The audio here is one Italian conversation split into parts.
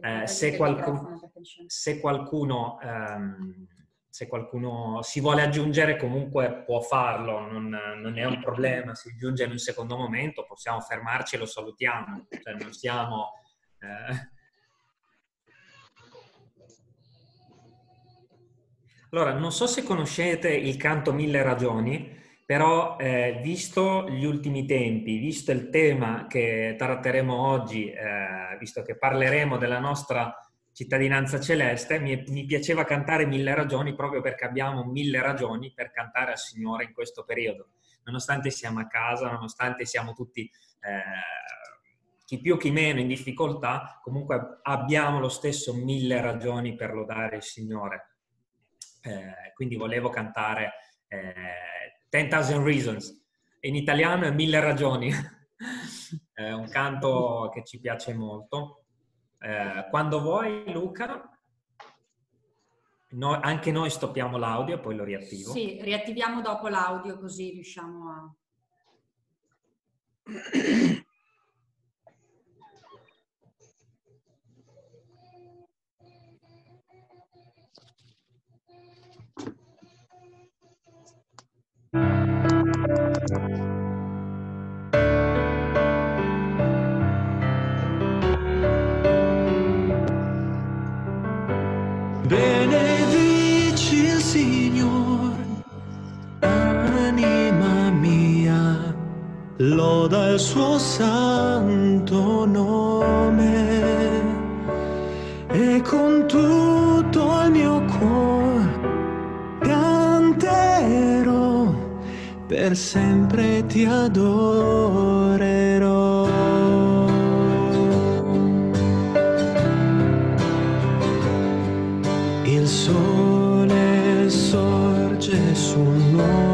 eh, se, qualcun, se, qualcuno, ehm, se, qualcuno, si vuole aggiungere comunque può farlo, non, non, è un problema, si aggiunge in un secondo momento, possiamo fermarci e lo salutiamo, cioè non siamo... Eh, Allora, non so se conoscete il canto Mille Ragioni, però eh, visto gli ultimi tempi, visto il tema che tratteremo oggi, eh, visto che parleremo della nostra cittadinanza celeste, mi, mi, piaceva cantare Mille Ragioni proprio perché abbiamo mille ragioni per cantare al Signore in questo periodo. Nonostante siamo a casa, nonostante siamo tutti... Eh, chi più chi meno in difficoltà, comunque abbiamo lo stesso mille ragioni per lodare il Signore. Eh, quindi volevo cantare eh, 10,000 Reasons. In italiano è Mille Ragioni. è un canto che ci piace molto. Eh, quando vuoi, Luca, noi, anche noi stoppiamo l'audio e poi lo riattivo. Sì, riattiviamo dopo l'audio così riusciamo a... Benedici il anima mia, loda il suo santo nome. E con tutto il mio cuore per sempre ti adorerò. per mille anni e per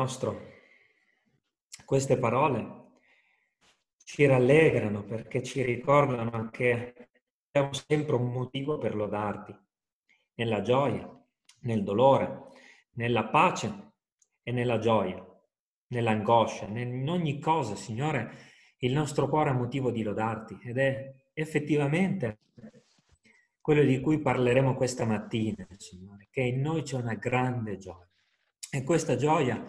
nostro, queste parole ci rallegrano perché ci ricordano che abbiamo sempre un motivo per lodarti, nella gioia, nel dolore, nella pace e nella gioia, nell'angoscia, in ogni cosa, Signore, il nostro cuore ha motivo di lodarti ed è effettivamente quello di cui parleremo questa mattina, Signore, che in noi c'è una grande gioia. E questa gioia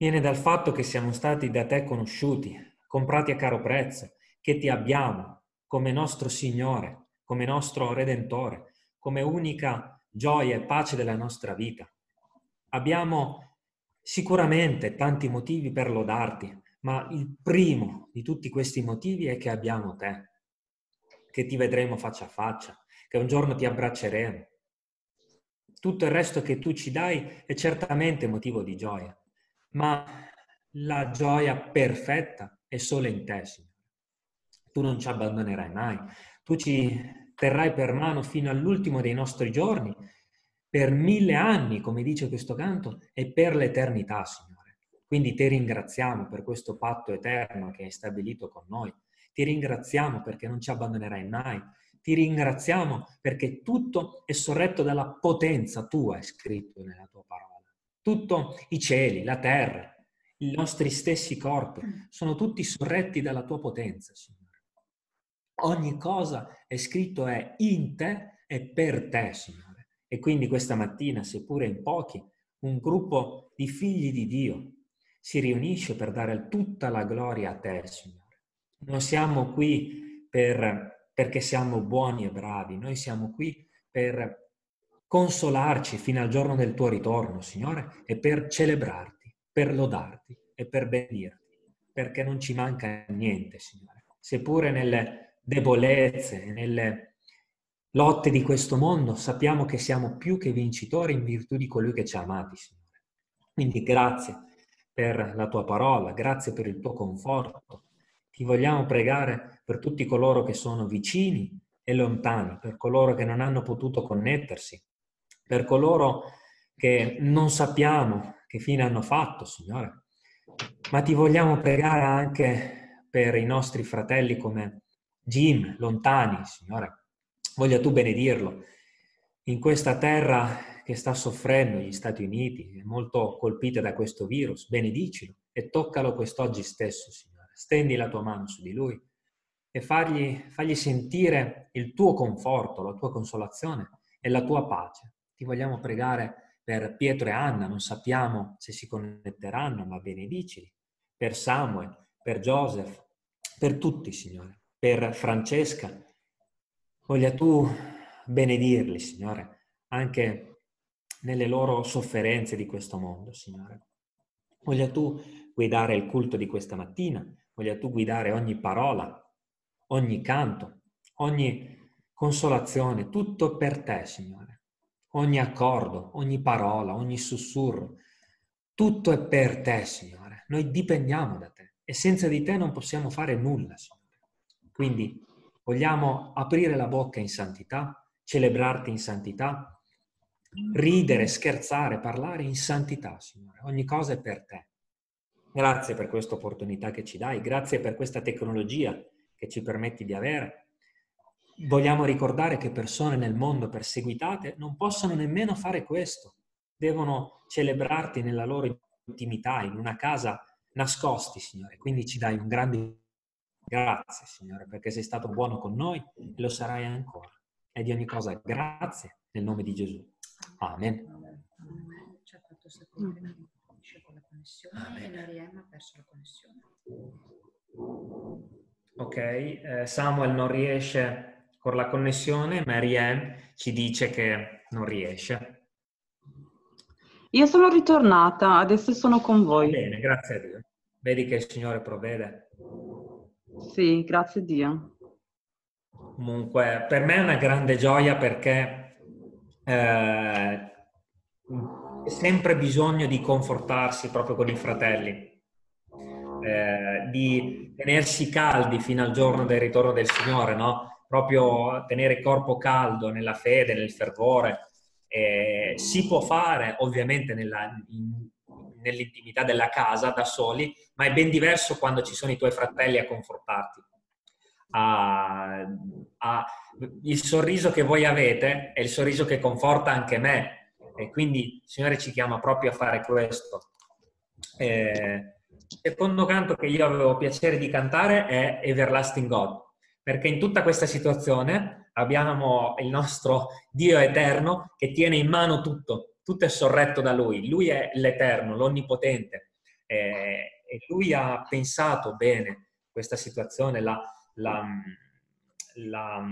viene dal fatto che siamo stati da te conosciuti, comprati a caro prezzo, che ti abbiamo come nostro Signore, come nostro Redentore, come unica gioia e pace della nostra vita. Abbiamo sicuramente tanti motivi per lodarti, ma il primo di tutti questi motivi è che abbiamo te, che ti vedremo faccia a faccia, che un giorno ti abbracceremo, tutto il resto che tu ci dai è certamente motivo di gioia, ma la gioia perfetta è solo in te, Signore. Tu non ci abbandonerai mai, tu ci terrai per mano fino all'ultimo dei nostri giorni, per mille anni, come dice questo canto, e per l'eternità, Signore. Quindi ti ringraziamo per questo patto eterno che hai stabilito con noi. Ti ringraziamo perché non ci abbandonerai mai, ti ringraziamo perché tutto è sorretto dalla potenza tua, è scritto nella tua parola. Tutto i cieli, la terra, i nostri stessi corpi, mm. sono tutti sorretti dalla tua potenza, Signore. Ogni cosa è scritto è in te e per te, Signore. E quindi questa mattina, seppure in pochi, un gruppo di figli di Dio si riunisce per dare tutta la gloria a te, Signore. Non siamo qui per perché siamo buoni e bravi, noi siamo qui per consolarci fino al giorno del tuo ritorno, Signore, e per celebrarti, per lodarti e per bendirti, perché non ci manca niente, Signore. Seppure nelle debolezze, nelle lotte di questo mondo, sappiamo che siamo più che vincitori in virtù di colui che ci ha amati, Signore. Quindi grazie per la tua parola, grazie per il tuo conforto, ti vogliamo pregare per tutti coloro che sono vicini e lontani, per coloro che non hanno potuto connettersi, per coloro che non sappiamo che fine hanno fatto, Signore. Ma ti vogliamo pregare anche per i nostri fratelli come Jim, lontani, Signore. Voglia tu benedirlo in questa terra che sta soffrendo, gli Stati Uniti, è molto colpita da questo virus. Benedicilo e toccalo quest'oggi stesso, Signore stendi la tua mano su di lui e fargli, fargli sentire il tuo conforto, la tua consolazione e la tua pace. Ti vogliamo pregare per Pietro e Anna, non sappiamo se si connetteranno, ma benedicili, per Samuel, per Joseph, per tutti, Signore, per Francesca. Voglia tu benedirli, Signore, anche nelle loro sofferenze di questo mondo, Signore. Voglia tu guidare il culto di questa mattina, voglia tu guidare ogni parola, ogni canto, ogni consolazione, tutto per te, Signore. Ogni accordo, ogni parola, ogni sussurro, tutto è per te, Signore. Noi dipendiamo da te e senza di te non possiamo fare nulla, Signore. Quindi vogliamo aprire la bocca in santità, celebrarti in santità, ridere, scherzare, parlare in santità, Signore. Ogni cosa è per te. Grazie per questa opportunità che ci dai, grazie per questa tecnologia che ci permetti di avere. Vogliamo ricordare che persone nel mondo perseguitate non possono nemmeno fare questo, devono celebrarti nella loro intimità, in una casa nascosti, Signore. Quindi ci dai un grande grazie, Signore, perché sei stato buono con noi e lo sarai ancora. E di ogni cosa grazie nel nome di Gesù. Amen. Ci ha fatto sapere connessione ah, e Mariam ha perso la connessione. Ok, eh, Samuel non riesce con la connessione, Marianne ci dice che non riesce. Io sono ritornata, adesso sono con voi. Bene, grazie a Dio. Vedi che il Signore provvede. Sì, grazie a Dio. Comunque, per me è una grande gioia perché eh, sempre bisogno di confortarsi proprio con i fratelli, eh, di tenersi caldi fino al giorno del ritorno del Signore, no? Proprio tenere il corpo caldo nella fede, nel fervore, Eh, si può fare ovviamente nella, in, nell'intimità della casa da soli, ma è ben diverso quando ci sono i tuoi fratelli a confortarti. Ah, ah, il sorriso che voi avete è il sorriso che conforta anche me e quindi il Signore ci chiama proprio a fare questo. Eh, secondo canto che io avevo piacere di cantare è Everlasting God, perché in tutta questa situazione abbiamo il nostro Dio eterno che tiene in mano tutto, tutto è sorretto da Lui, Lui è l'Eterno, l'Onnipotente. Eh, e Lui ha pensato bene questa situazione, l'ha, l'ha, l'ha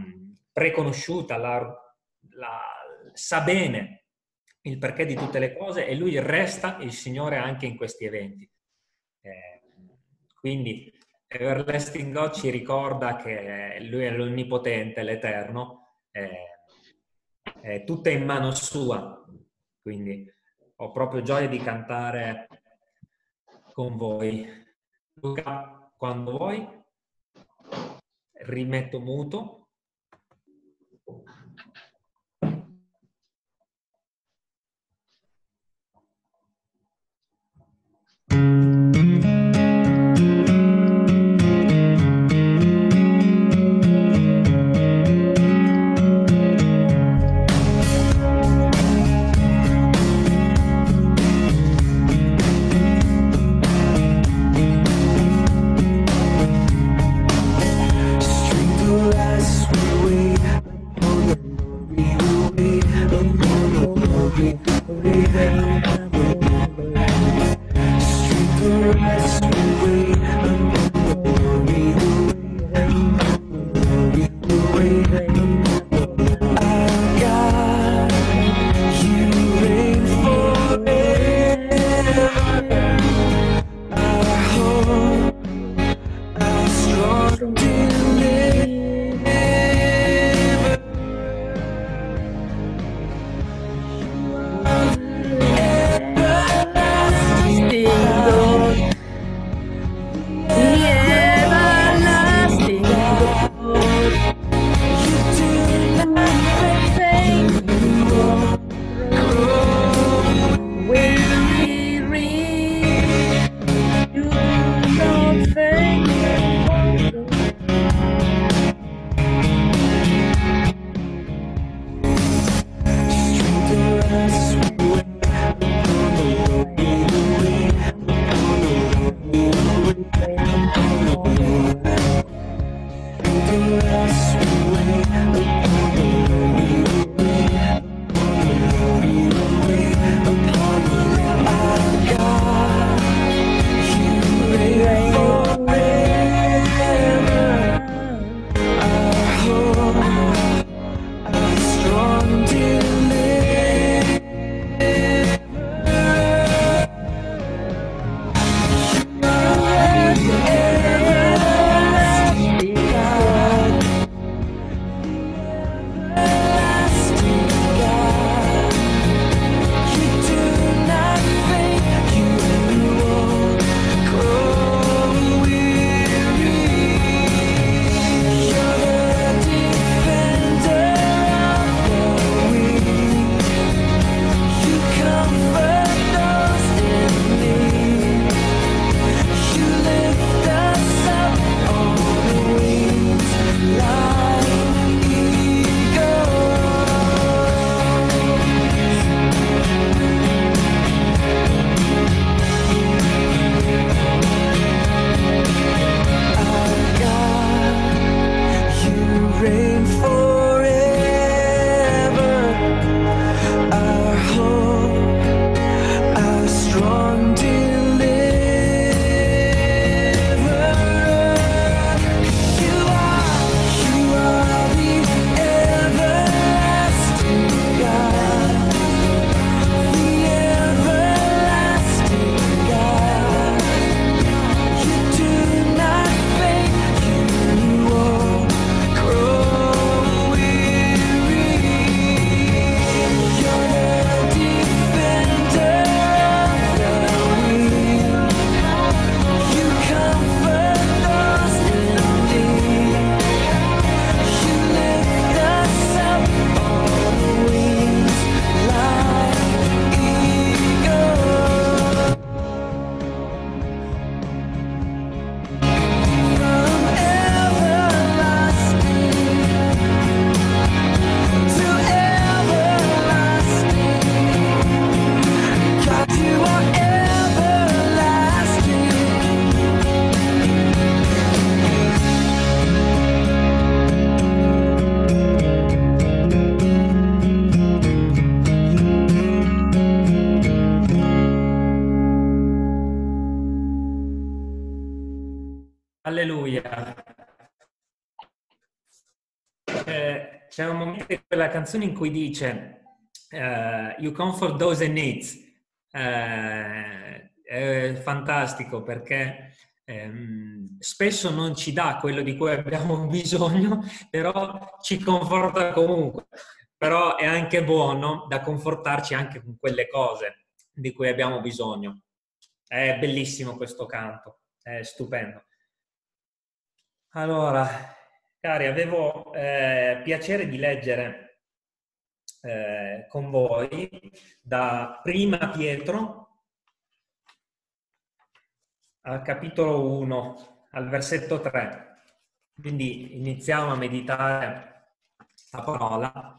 preconosciuta, l'ha, sa bene il perché di tutte le cose e Lui resta il Signore anche in questi eventi. Eh, quindi Everlasting God ci ricorda che Lui è l'Onnipotente, l'Eterno, eh, è tutta in mano sua quindi ho proprio gioia di cantare con voi. Luca, quando vuoi, rimetto muto. Canzone in cui dice uh, You comfort those in needs. Uh, è fantastico perché ehm, spesso non ci dà quello di cui abbiamo bisogno, però ci conforta comunque. Però è anche buono da confortarci anche con quelle cose di cui abbiamo bisogno. È bellissimo questo canto, è stupendo. Allora, cari, avevo eh, piacere di leggere eh, con voi da Prima Pietro al capitolo 1, al versetto 3. Quindi iniziamo a meditare la parola.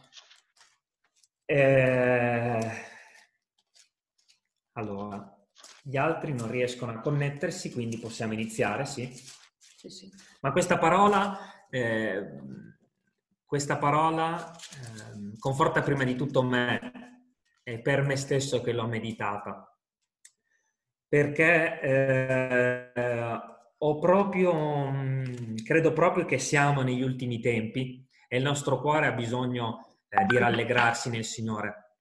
Eh, allora, gli altri non riescono a connettersi, quindi possiamo iniziare, sì? Sì, sì. Ma questa parola, eh, questa parola eh, conforta prima di tutto me, è per me stesso che l'ho meditata perché eh, ho proprio, mm, credo proprio che siamo negli ultimi tempi e il nostro cuore ha bisogno eh, di rallegrarsi nel Signore.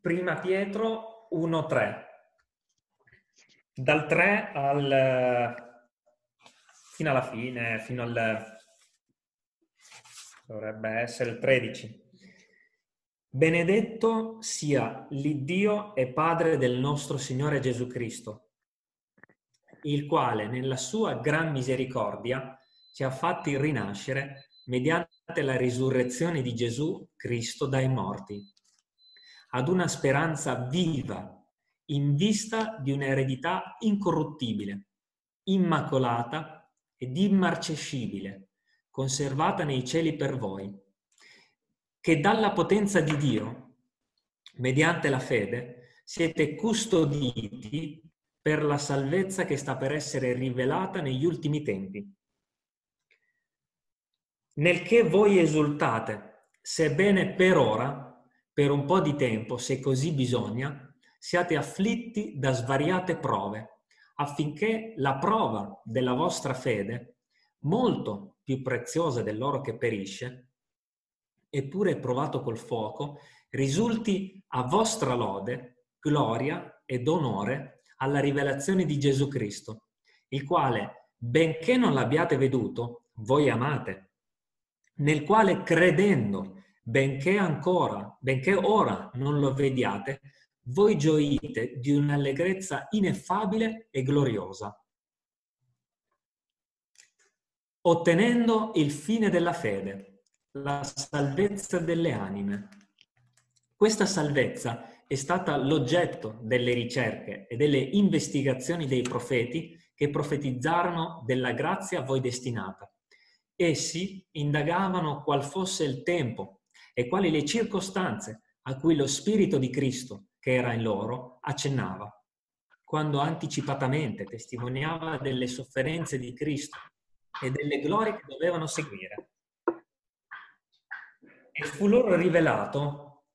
Prima Pietro 1.3. Dal 3 al, fino alla fine, fino al, dovrebbe essere il 13. Benedetto sia l'Iddio e Padre del nostro Signore Gesù Cristo, il quale nella sua gran misericordia ci ha fatti rinascere mediante la risurrezione di Gesù Cristo dai morti, ad una speranza viva in vista di un'eredità incorruttibile, immacolata ed immarcescibile, conservata nei cieli per voi che dalla potenza di Dio, mediante la fede, siete custoditi per la salvezza che sta per essere rivelata negli ultimi tempi. Nel che voi esultate, sebbene per ora, per un po' di tempo, se così bisogna, siate afflitti da svariate prove, affinché la prova della vostra fede, molto più preziosa dell'oro che perisce, eppure provato col fuoco, risulti a vostra lode, gloria ed onore alla rivelazione di Gesù Cristo, il quale, benché non l'abbiate veduto, voi amate, nel quale credendo, benché ancora, benché ora non lo vediate, voi gioite di un'allegrezza ineffabile e gloriosa, ottenendo il fine della fede la salvezza delle anime. Questa salvezza è stata l'oggetto delle ricerche e delle investigazioni dei profeti che profetizzarono della grazia a voi destinata. Essi indagavano qual fosse il tempo e quali le circostanze a cui lo Spirito di Cristo, che era in loro, accennava, quando anticipatamente testimoniava delle sofferenze di Cristo e delle glorie che dovevano seguire e fu loro rivelato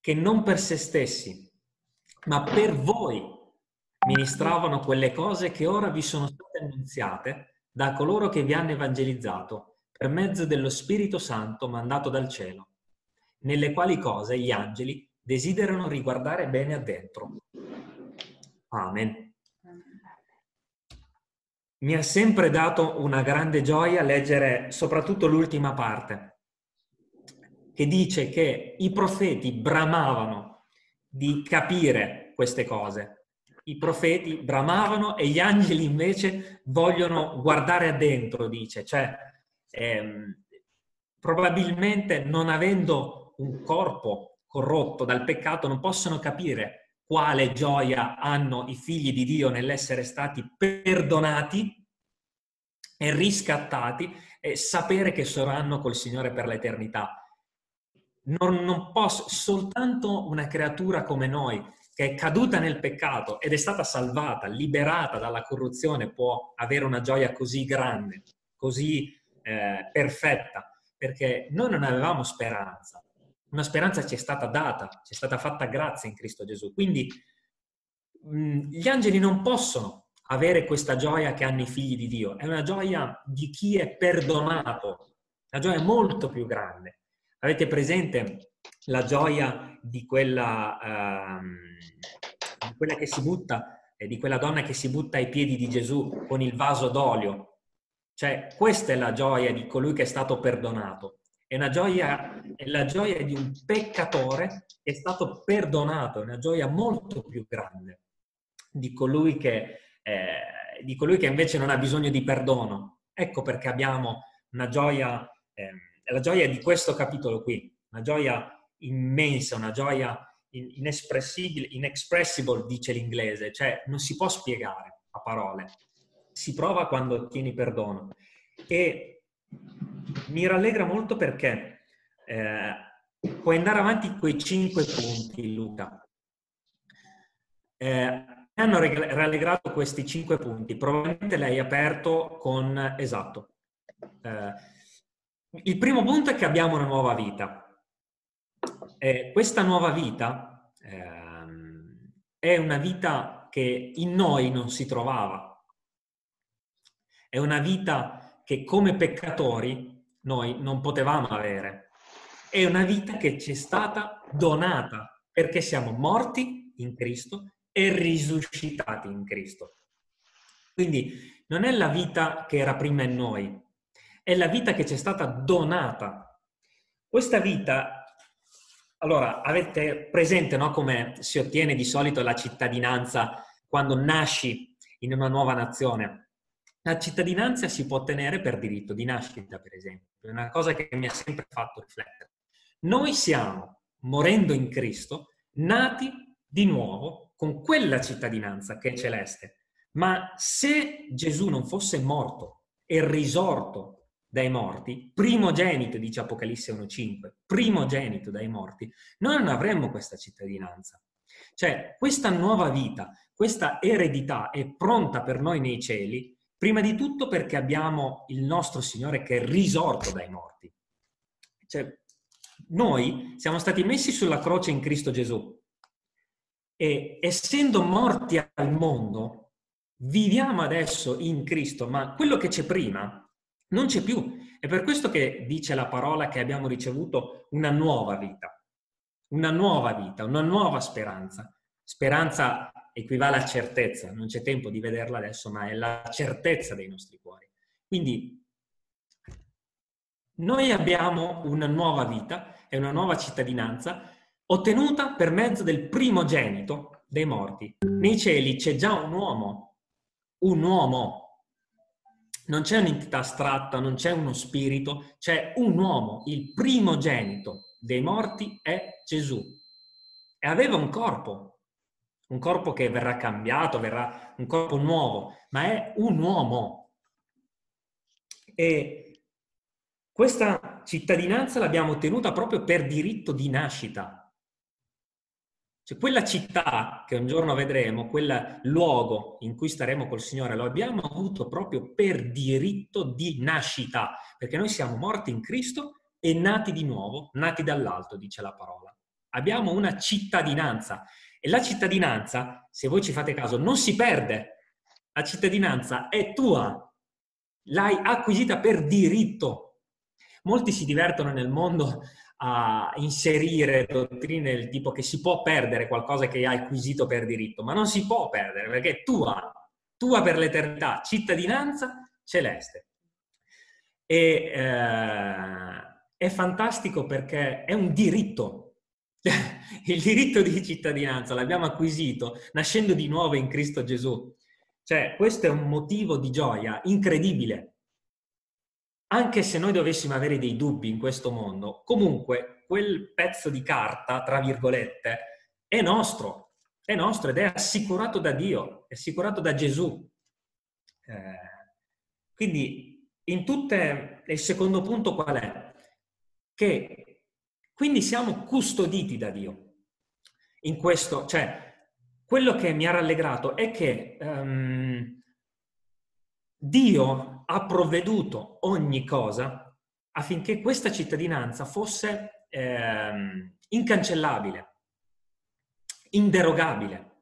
che non per se stessi, ma per voi ministravano quelle cose che ora vi sono state annunziate da coloro che vi hanno evangelizzato per mezzo dello Spirito Santo mandato dal cielo, nelle quali cose gli angeli desiderano riguardare bene addentro. Amen. Mi ha sempre dato una grande gioia leggere soprattutto l'ultima parte, che dice che i profeti bramavano di capire queste cose. I profeti bramavano e gli angeli invece vogliono guardare addentro, dice, cioè ehm, probabilmente non avendo un corpo corrotto dal peccato non possono capire quale gioia hanno i figli di Dio nell'essere stati perdonati e riscattati e sapere che saranno col Signore per l'eternità non, non posso, soltanto una creatura come noi, che è caduta nel peccato ed è stata salvata, liberata dalla corruzione, può avere una gioia così grande, così eh, perfetta, perché noi non avevamo speranza. Una speranza ci è stata data, ci è stata fatta grazia in Cristo Gesù. Quindi mh, gli angeli non possono avere questa gioia che hanno i figli di Dio, è una gioia di chi è perdonato, una gioia molto più grande. Avete presente la gioia di quella, um, di quella che si butta, eh, di quella donna che si butta ai piedi di Gesù con il vaso d'olio? Cioè, questa è la gioia di colui che è stato perdonato. È, una gioia, è la gioia di un peccatore che è stato perdonato, è una gioia molto più grande di colui che, eh, di colui che invece non ha bisogno di perdono. Ecco perché abbiamo una gioia, eh, la gioia di questo capitolo qui, una gioia immensa, una gioia inexpressibile, inexpressible, dice l'inglese, cioè non si può spiegare a parole, si prova quando ottieni perdono. E mi rallegra molto perché eh, puoi andare avanti quei cinque punti, Luca. Eh, hanno rallegrato questi cinque punti. Probabilmente l'hai aperto con esatto. Eh, il primo punto è che abbiamo una nuova vita. Eh, questa nuova vita ehm, è una vita che in noi non si trovava. È una vita che come peccatori noi non potevamo avere. È una vita che ci è stata donata perché siamo morti in Cristo e risuscitati in Cristo. Quindi non è la vita che era prima in noi, è la vita che ci è stata donata. Questa vita, allora, avete presente no, come si ottiene di solito la cittadinanza quando nasci in una nuova nazione? La cittadinanza si può ottenere per diritto di nascita, per esempio. È una cosa che mi ha sempre fatto riflettere. Noi siamo, morendo in Cristo, nati di nuovo con quella cittadinanza che è celeste. Ma se Gesù non fosse morto e risorto dai morti, primogenito, dice Apocalisse 1.5, primogenito dai morti, noi non avremmo questa cittadinanza. Cioè, questa nuova vita, questa eredità è pronta per noi nei cieli Prima di tutto perché abbiamo il nostro Signore che è risorto dai morti. Cioè, noi siamo stati messi sulla croce in Cristo Gesù e essendo morti al mondo, viviamo adesso in Cristo, ma quello che c'è prima non c'è più. È per questo che dice la parola che abbiamo ricevuto una nuova vita, una nuova vita, una nuova speranza. Speranza equivale a certezza, non c'è tempo di vederla adesso, ma è la certezza dei nostri cuori. Quindi noi abbiamo una nuova vita e una nuova cittadinanza ottenuta per mezzo del primogenito dei morti. Nei cieli c'è già un uomo, un uomo. Non c'è un'entità astratta, non c'è uno spirito, c'è un uomo. Il primogenito dei morti è Gesù. E aveva un corpo, un corpo che verrà cambiato, verrà un corpo nuovo, ma è un uomo. E questa cittadinanza l'abbiamo ottenuta proprio per diritto di nascita. Cioè quella città che un giorno vedremo, quel luogo in cui staremo col Signore, lo abbiamo avuto proprio per diritto di nascita, perché noi siamo morti in Cristo e nati di nuovo, nati dall'alto, dice la parola. Abbiamo una cittadinanza e la cittadinanza, se voi ci fate caso, non si perde. La cittadinanza è tua. L'hai acquisita per diritto. Molti si divertono nel mondo a inserire dottrine del tipo che si può perdere qualcosa che hai acquisito per diritto, ma non si può perdere perché è tua, tua per l'eternità, cittadinanza celeste. E eh, è fantastico perché è un diritto il diritto di cittadinanza l'abbiamo acquisito nascendo di nuovo in Cristo Gesù. Cioè, questo è un motivo di gioia incredibile. Anche se noi dovessimo avere dei dubbi in questo mondo, comunque quel pezzo di carta, tra virgolette, è nostro, è nostro ed è assicurato da Dio, è assicurato da Gesù. Eh, quindi, in tutte, il secondo punto qual è? Che quindi siamo custoditi da Dio. In questo, cioè, quello che mi ha rallegrato è che um, Dio ha provveduto ogni cosa affinché questa cittadinanza fosse eh, incancellabile, inderogabile.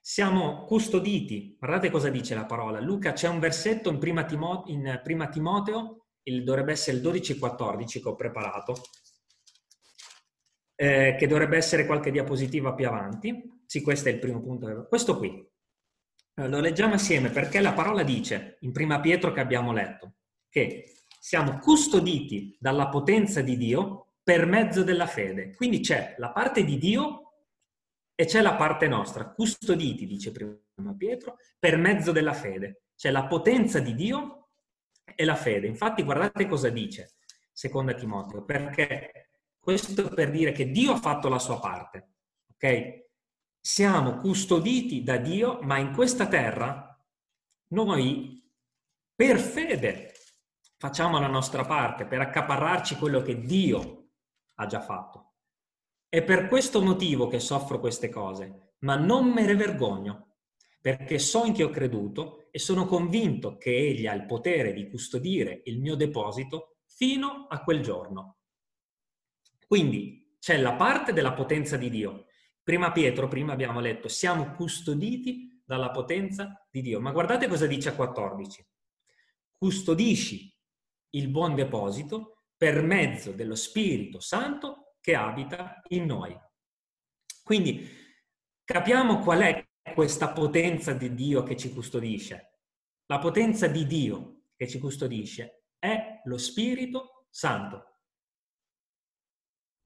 Siamo custoditi. Guardate cosa dice la parola. Luca, c'è un versetto in prima, Timo- in prima Timoteo, il, dovrebbe essere il 12-14 che ho preparato, eh, che dovrebbe essere qualche diapositiva più avanti. Sì, questo è il primo punto. Questo qui. Lo leggiamo assieme perché la parola dice, in prima Pietro che abbiamo letto, che siamo custoditi dalla potenza di Dio per mezzo della fede. Quindi c'è la parte di Dio e c'è la parte nostra, custoditi, dice prima Pietro, per mezzo della fede. C'è la potenza di Dio e la fede. Infatti guardate cosa dice seconda Timoteo, perché questo per dire che Dio ha fatto la sua parte, ok? Siamo custoditi da Dio, ma in questa terra noi per fede facciamo la nostra parte, per accaparrarci quello che Dio ha già fatto. È per questo motivo che soffro queste cose, ma non me ne vergogno, perché so in chi ho creduto e sono convinto che Egli ha il potere di custodire il mio deposito fino a quel giorno. Quindi c'è la parte della potenza di Dio. Prima Pietro, prima abbiamo letto, siamo custoditi dalla potenza di Dio. Ma guardate cosa dice a 14. Custodisci il buon deposito per mezzo dello Spirito Santo che abita in noi. Quindi capiamo qual è questa potenza di Dio che ci custodisce. La potenza di Dio che ci custodisce è lo Spirito Santo.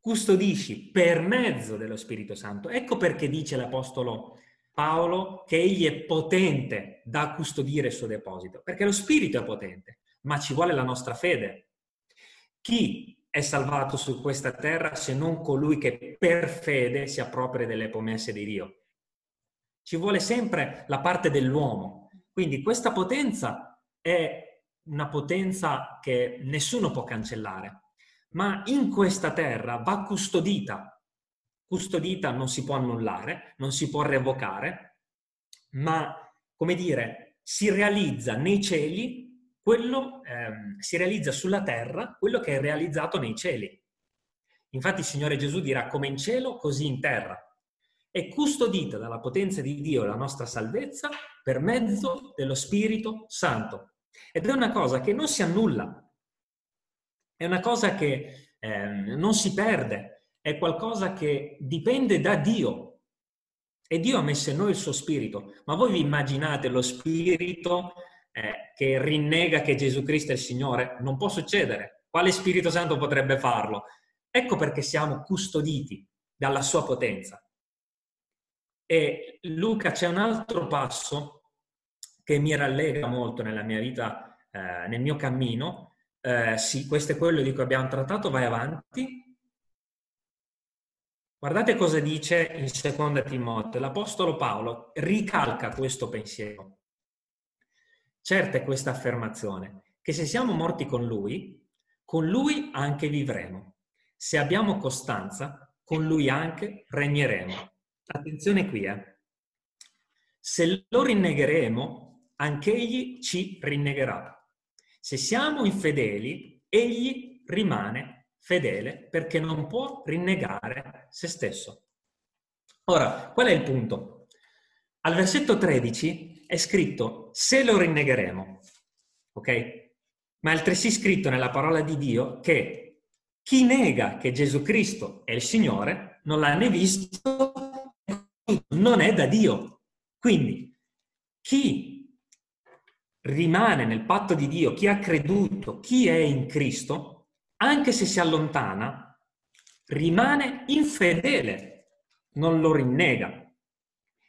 Custodisci per mezzo dello Spirito Santo. Ecco perché dice l'Apostolo Paolo che egli è potente da custodire il suo deposito, perché lo Spirito è potente, ma ci vuole la nostra fede. Chi è salvato su questa terra se non colui che per fede si appropria delle promesse di Dio. Ci vuole sempre la parte dell'uomo. Quindi questa potenza è una potenza che nessuno può cancellare, ma in questa terra va custodita. Custodita non si può annullare, non si può revocare, ma, come dire, si realizza nei cieli quello ehm, si realizza sulla terra quello che è realizzato nei cieli. Infatti il Signore Gesù dirà come in cielo, così in terra. È custodita dalla potenza di Dio la nostra salvezza per mezzo dello Spirito Santo. Ed è una cosa che non si annulla, è una cosa che ehm, non si perde, è qualcosa che dipende da Dio. E Dio ha messo in noi il suo spirito. Ma voi vi immaginate lo spirito eh, che rinnega che Gesù Cristo è il Signore, non può succedere. Quale Spirito Santo potrebbe farlo? Ecco perché siamo custoditi dalla sua potenza. E Luca c'è un altro passo che mi rallegra molto nella mia vita, eh, nel mio cammino. Eh, sì, questo è quello di cui abbiamo trattato, vai avanti. Guardate cosa dice in seconda Timoteo. L'Apostolo Paolo ricalca questo pensiero. Certa è questa affermazione, che se siamo morti con Lui, con Lui anche vivremo. Se abbiamo costanza, con Lui anche regneremo. Attenzione qui, eh. Se lo rinnegheremo, anche Egli ci rinnegherà. Se siamo infedeli, Egli rimane fedele perché non può rinnegare se stesso. Ora, qual è il punto? Al versetto 13 è scritto se lo rinnegheremo, ok? Ma è altresì scritto nella parola di Dio che chi nega che Gesù Cristo è il Signore non l'ha né visto, non è da Dio. Quindi chi rimane nel patto di Dio, chi ha creduto, chi è in Cristo, anche se si allontana, rimane infedele, non lo rinnega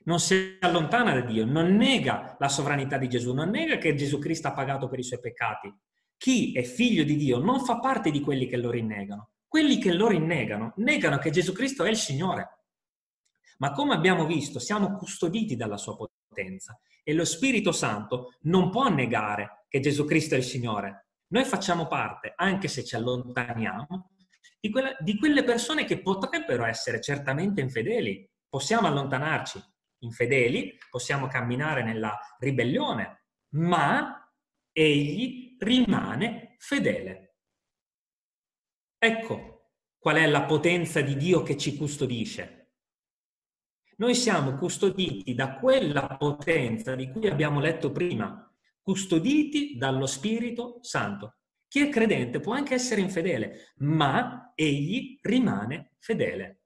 non si allontana da Dio, non nega la sovranità di Gesù, non nega che Gesù Cristo ha pagato per i suoi peccati. Chi è figlio di Dio non fa parte di quelli che lo rinnegano. Quelli che lo rinnegano negano che Gesù Cristo è il Signore. Ma come abbiamo visto, siamo custoditi dalla sua potenza e lo Spirito Santo non può negare che Gesù Cristo è il Signore. Noi facciamo parte, anche se ci allontaniamo, di, quella, di quelle persone che potrebbero essere certamente infedeli. Possiamo allontanarci, infedeli, possiamo camminare nella ribellione, ma egli rimane fedele. Ecco qual è la potenza di Dio che ci custodisce. Noi siamo custoditi da quella potenza di cui abbiamo letto prima, custoditi dallo Spirito Santo. Chi è credente può anche essere infedele, ma egli rimane fedele,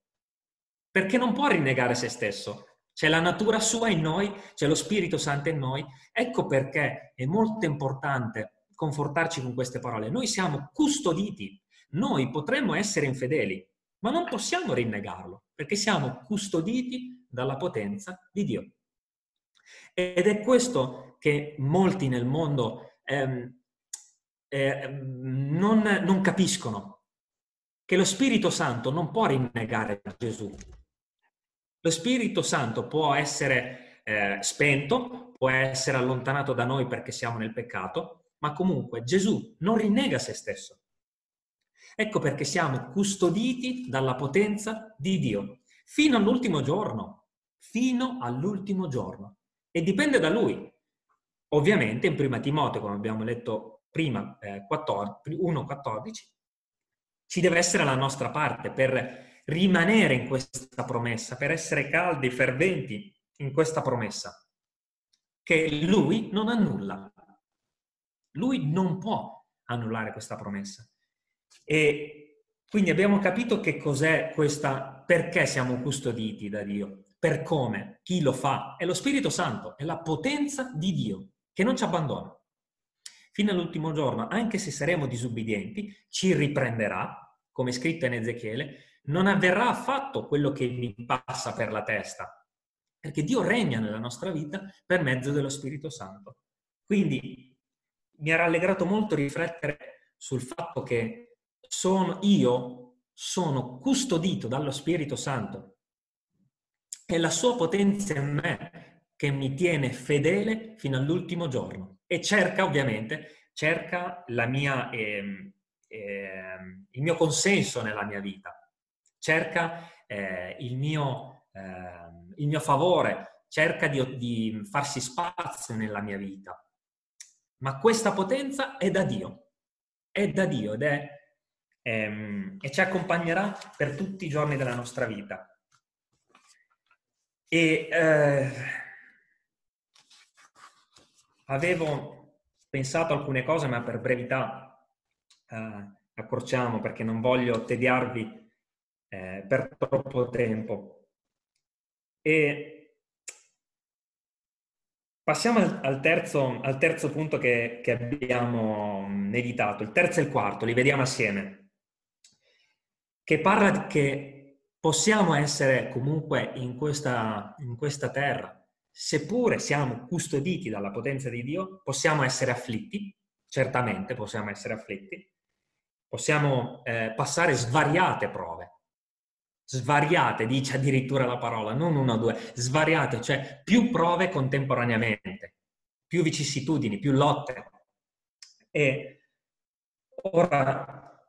perché non può rinnegare se stesso. C'è la natura sua in noi, c'è lo Spirito Santo in noi. Ecco perché è molto importante confortarci con queste parole. Noi siamo custoditi, noi potremmo essere infedeli, ma non possiamo rinnegarlo, perché siamo custoditi dalla potenza di Dio. Ed è questo che molti nel mondo ehm, eh, non, non capiscono, che lo Spirito Santo non può rinnegare Gesù. Lo Spirito Santo può essere eh, spento, può essere allontanato da noi perché siamo nel peccato, ma comunque Gesù non rinnega se stesso. Ecco perché siamo custoditi dalla potenza di Dio fino all'ultimo giorno, fino all'ultimo giorno. E dipende da Lui. Ovviamente in prima Timoteo, come abbiamo letto prima, eh, 1.14, ci deve essere la nostra parte per rimanere in questa promessa, per essere caldi, ferventi in questa promessa, che Lui non annulla. Lui non può annullare questa promessa. E quindi abbiamo capito che cos'è questa, perché siamo custoditi da Dio, per come, chi lo fa. È lo Spirito Santo, è la potenza di Dio che non ci abbandona. Fino all'ultimo giorno, anche se saremo disubbidienti, ci riprenderà, come scritto in Ezechiele, non avverrà affatto quello che vi passa per la testa, perché Dio regna nella nostra vita per mezzo dello Spirito Santo. Quindi mi ha rallegrato molto riflettere sul fatto che sono, io sono custodito dallo Spirito Santo. È la sua potenza in me che mi tiene fedele fino all'ultimo giorno e cerca ovviamente, cerca mia, eh, eh, il mio consenso nella mia vita, cerca eh, il, mio, ehm, il, mio, favore, cerca di, di farsi spazio nella mia vita. Ma questa potenza è da Dio, è da Dio ed è ehm, e ci accompagnerà per tutti i giorni della nostra vita. E eh, avevo pensato alcune cose, ma per brevità eh, accorciamo perché non voglio tediarvi eh, per troppo tempo. E Passiamo al terzo, al terzo punto che, che, abbiamo meditato, il terzo e il quarto, li vediamo assieme che parla che possiamo essere comunque in questa, in questa terra, seppure siamo custoditi dalla potenza di Dio, possiamo essere afflitti, certamente possiamo essere afflitti, possiamo eh, passare svariate prove, svariate, dice addirittura la parola, non una o due, svariate, cioè più prove contemporaneamente, più vicissitudini, più lotte. E ora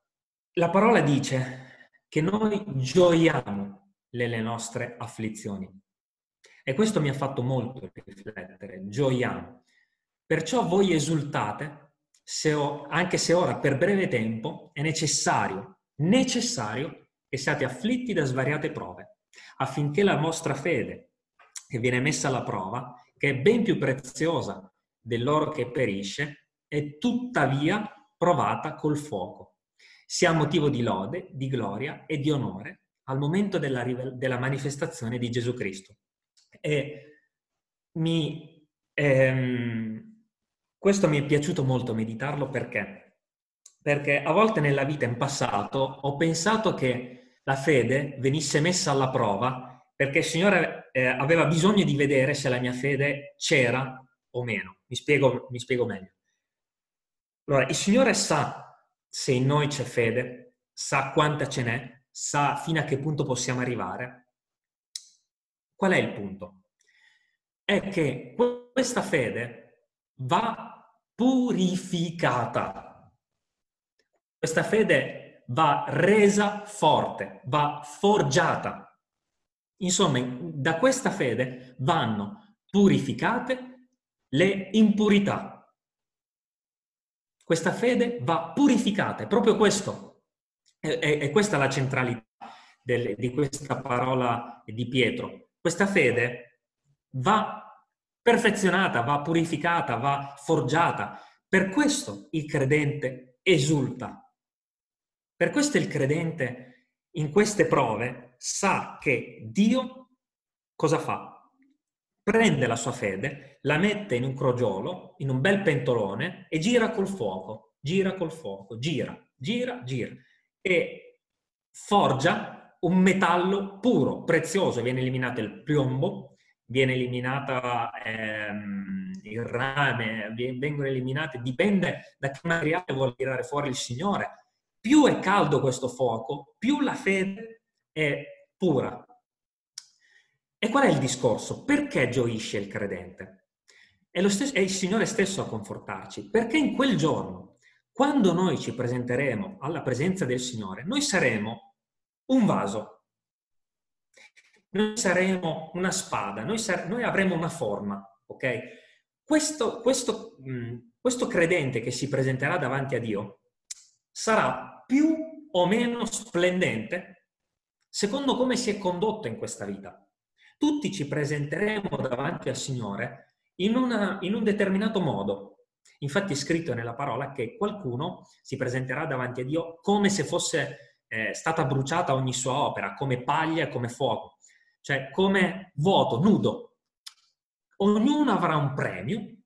la parola dice che noi gioiamo nelle nostre afflizioni. E questo mi ha fatto molto riflettere, gioiamo. Perciò voi esultate, se ho, anche se ora per breve tempo è necessario, necessario che siate afflitti da svariate prove, affinché la vostra fede, che viene messa alla prova, che è ben più preziosa dell'oro che perisce, è tuttavia provata col fuoco sia motivo di lode, di gloria e di onore al momento della, della manifestazione di Gesù Cristo. E mi, ehm, questo mi è piaciuto molto meditarlo perché? Perché a volte nella vita in passato ho pensato che la fede venisse messa alla prova perché il Signore eh, aveva bisogno di vedere se la mia fede c'era o meno. Mi spiego, mi spiego meglio. Allora, il Signore sa se in noi c'è fede, sa quanta ce n'è, sa fino a che punto possiamo arrivare. Qual è il punto? È che questa fede va purificata. Questa fede va resa forte, va forgiata. Insomma, da questa fede vanno purificate le impurità. Questa fede va purificata, è proprio questo. E questa la centralità del, di questa parola di Pietro. questa fede va perfezionata, va purificata, va forgiata. Per questo il credente esulta. Per questo il credente in queste prove sa che Dio cosa fa? Prende la sua fede, la mette in un crogiolo, in un bel pentolone e gira col fuoco, gira col fuoco, gira, gira, gira e forgia un metallo puro, prezioso, viene eliminato il piombo, viene eliminata ehm, il rame, vengono eliminate, dipende da che materiale vuole tirare fuori il Signore. Più è caldo questo fuoco, più la fede è pura. E qual è il discorso? Perché gioisce il credente? È, stesso, è il Signore stesso a confortarci, perché in quel giorno, quando noi ci presenteremo alla presenza del Signore, noi saremo un vaso noi saremo una spada, noi, sare- noi avremo una forma, ok? Questo, questo, mh, questo credente che si presenterà davanti a Dio sarà più o meno splendente secondo come si è condotto in questa vita. Tutti ci presenteremo davanti al Signore in, una, in un determinato modo. Infatti è scritto nella parola che qualcuno si presenterà davanti a Dio come se fosse eh, stata bruciata ogni sua opera, come paglia, come fuoco cioè come vuoto, nudo. Ognuno avrà un premio.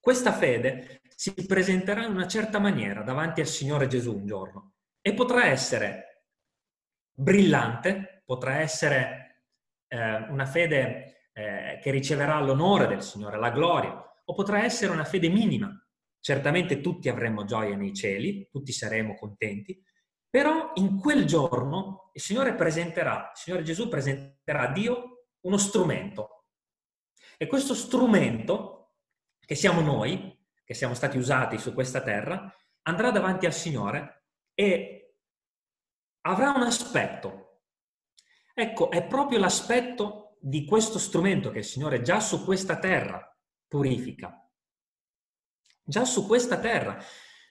Questa fede si presenterà in una certa maniera davanti al Signore Gesù un giorno e potrà essere brillante, potrà essere eh, una fede eh, che riceverà l'onore del Signore, la gloria, o potrà essere una fede minima. Certamente tutti avremo gioia nei cieli, tutti saremo contenti, però in quel giorno il Signore presenterà, il Signore Gesù presenterà a Dio uno strumento. E questo strumento, che siamo noi, che siamo stati usati su questa terra, andrà davanti al Signore e avrà un aspetto. Ecco, è proprio l'aspetto di questo strumento che il Signore già su questa terra purifica. Già su questa terra.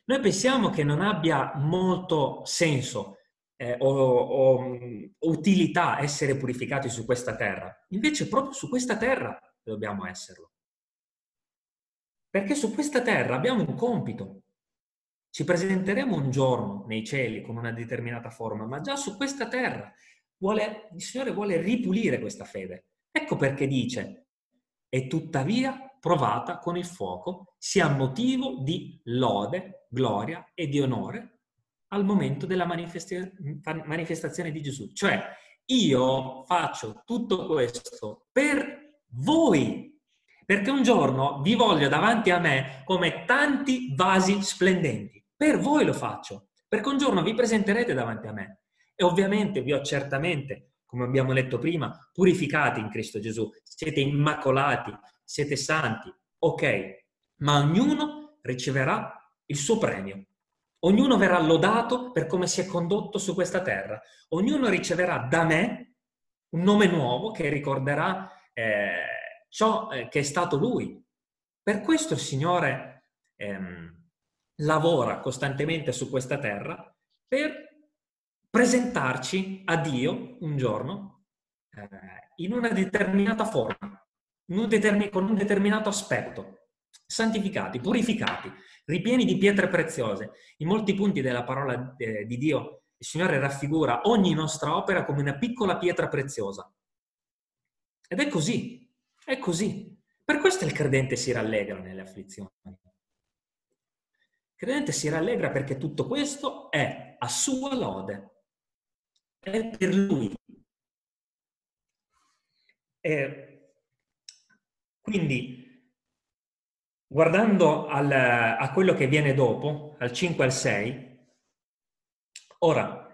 Noi pensiamo che non abbia molto senso eh, o, o, mm, utilità essere purificati su questa terra. Invece proprio su questa terra dobbiamo esserlo. Perché su questa terra abbiamo un compito. Ci presenteremo un giorno nei cieli con una determinata forma, ma già su questa terra vuole, il Signore vuole ripulire questa fede. Ecco perché dice, e tuttavia provata con il fuoco, sia motivo di lode, gloria e di onore al momento della manifestazione di Gesù. Cioè, io faccio tutto questo per voi, perché un giorno vi voglio davanti a me come tanti vasi splendenti. Per voi lo faccio, perché un giorno vi presenterete davanti a me. E ovviamente vi ho certamente, come abbiamo letto prima, purificati in Cristo Gesù. Siete immacolati, siete santi, ok, ma ognuno riceverà il suo premio. Ognuno verrà lodato per come si è condotto su questa terra. Ognuno riceverà da me un nome nuovo che ricorderà eh, ciò eh, che è stato lui. Per questo il Signore ehm, lavora costantemente su questa terra per presentarci a Dio un giorno eh, in una determinata forma un determin- con un determinato aspetto, santificati, purificati, ripieni di pietre preziose. In molti punti della parola eh, di Dio il Signore raffigura ogni nostra opera come una piccola pietra preziosa. Ed è così, è così. Per questo il credente si rallegra nelle afflizioni. Il credente si rallegra perché tutto questo è a sua lode, per lui. E quindi, guardando al, a quello che viene dopo, al 5 al 6, ora,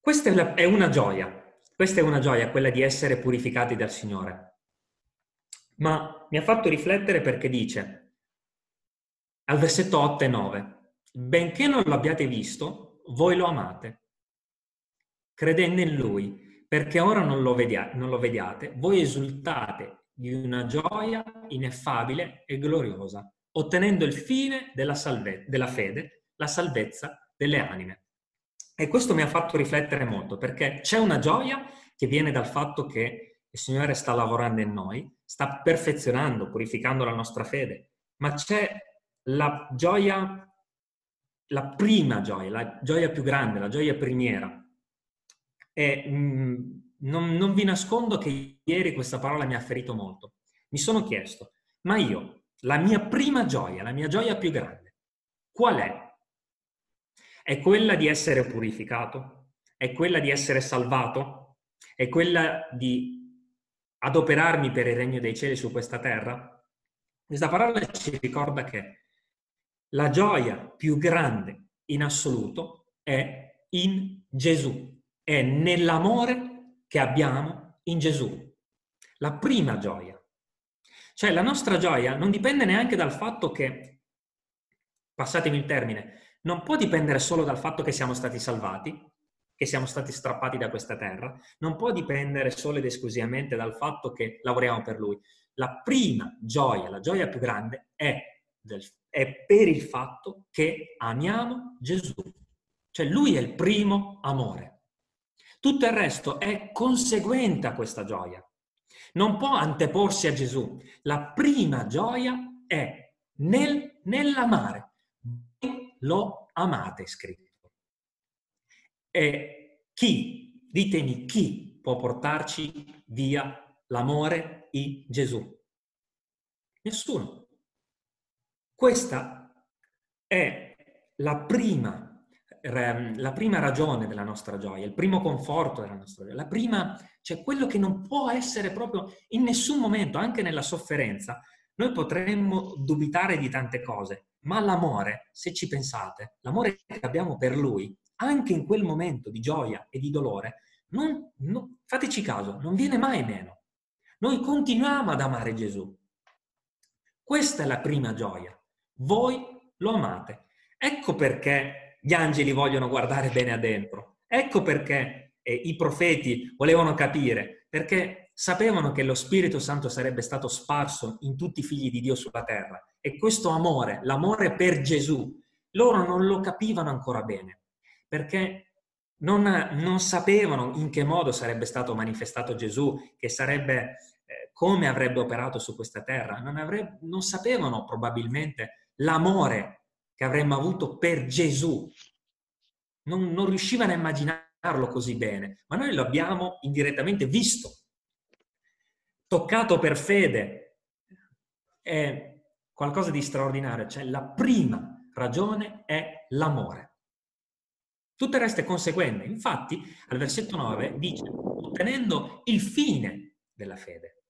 questa è una gioia, questa è una gioia, quella di essere purificati dal Signore. Ma mi ha fatto riflettere perché dice, al versetto 8 e 9, benché non lo abbiate visto, voi lo amate, credendo in Lui, perché ora non lo, vediate, non lo vediate, voi esultate di una gioia ineffabile e gloriosa, ottenendo il fine della, salve- della fede, la salvezza delle anime. E questo mi ha fatto riflettere molto, perché c'è una gioia che viene dal fatto che il Signore sta lavorando in noi, sta perfezionando, purificando la nostra fede, ma c'è la gioia, la prima gioia, la gioia più grande, la gioia primiera. E mh, mm, non, non vi nascondo che ieri questa parola mi ha ferito molto. Mi sono chiesto, ma io, la mia prima gioia, la mia gioia più grande, qual è? È quella di essere purificato? È quella di essere salvato? È quella di adoperarmi per il regno dei cieli su questa terra? Questa parola ci ricorda che la gioia più grande in assoluto è in Gesù, è nell'amore che abbiamo in Gesù. La prima gioia. Cioè la nostra gioia non dipende neanche dal fatto che, passatemi il termine, non può dipendere solo dal fatto che siamo stati salvati, che siamo stati strappati da questa terra, non può dipendere solo ed esclusivamente dal fatto che lavoriamo per Lui. La prima gioia, la gioia più grande è, del, è per il fatto che amiamo Gesù. Cioè Lui è il primo amore. Tutto il resto è conseguente a questa gioia. Non può anteporsi a Gesù. La prima gioia è nel, nell'amare. Voi lo amate, scritto. E chi, ditemi chi può portarci via l'amore in Gesù? Nessuno. Questa è la prima, la prima ragione della nostra gioia, il primo conforto della nostra gioia, la prima, cioè quello che non può essere proprio in nessun momento, anche nella sofferenza, noi potremmo dubitare di tante cose, ma l'amore, se ci pensate, l'amore che abbiamo per lui anche in quel momento di gioia e di dolore, non, non, fateci caso, non viene mai meno. Noi continuiamo ad amare Gesù. Questa è la prima gioia. Voi lo amate. Ecco perché gli angeli vogliono guardare bene adentro. Ecco perché eh, i profeti volevano capire, perché sapevano che lo Spirito Santo sarebbe stato sparso in tutti i figli di Dio sulla terra. E questo amore, l'amore per Gesù, loro non lo capivano ancora bene perché non, non, sapevano in che modo sarebbe stato manifestato Gesù, che sarebbe, eh, come avrebbe operato su questa terra. Non, avrebbe, non sapevano probabilmente l'amore che avremmo avuto per Gesù. Non, non riuscivano a immaginarlo così bene, ma noi lo abbiamo indirettamente visto, toccato per fede. È qualcosa di straordinario, cioè la prima ragione è l'amore. Tutto il resto è conseguente. Infatti, al versetto 9 dice, ottenendo il fine della fede.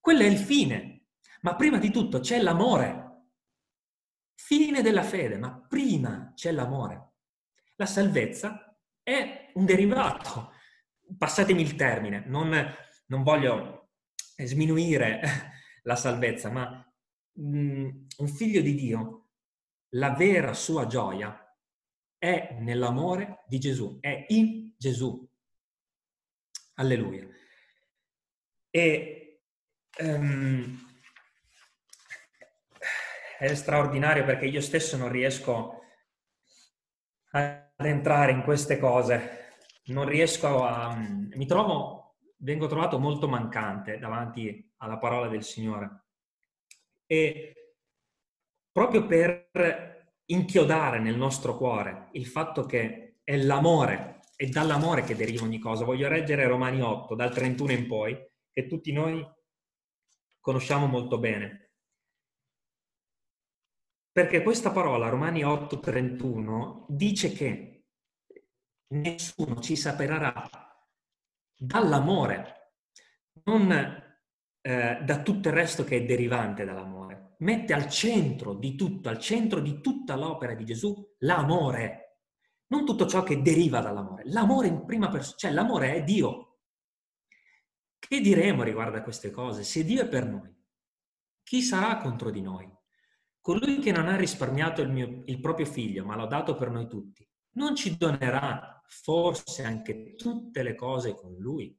Quello è il fine. Ma prima di tutto c'è l'amore. Fine della fede, ma prima c'è l'amore. La salvezza è un derivato. Passatemi il termine, non, non voglio sminuire la salvezza, ma mm, un figlio di Dio, la vera sua gioia è nell'amore di Gesù, è in Gesù. Alleluia. E um, è straordinario perché io stesso non riesco ad entrare in queste cose, non riesco a... mi trovo, vengo trovato molto mancante davanti alla parola del Signore. E proprio per inchiodare nel nostro cuore il fatto che è l'amore, è dall'amore che deriva ogni cosa. Voglio leggere Romani 8, dal 31 in poi, che tutti noi conosciamo molto bene. Perché questa parola, Romani 8, 31, dice che nessuno ci separerà dall'amore, non eh, da tutto il resto che è derivante dall'amore mette al centro di tutto, al centro di tutta l'opera di Gesù, l'amore. Non tutto ciò che deriva dall'amore. L'amore in prima persona, cioè l'amore è Dio. Che diremo riguardo a queste cose? Se Dio è per noi, chi sarà contro di noi? Colui che non ha risparmiato il, mio, il proprio figlio, ma l'ha dato per noi tutti, non ci donerà forse anche tutte le cose con lui?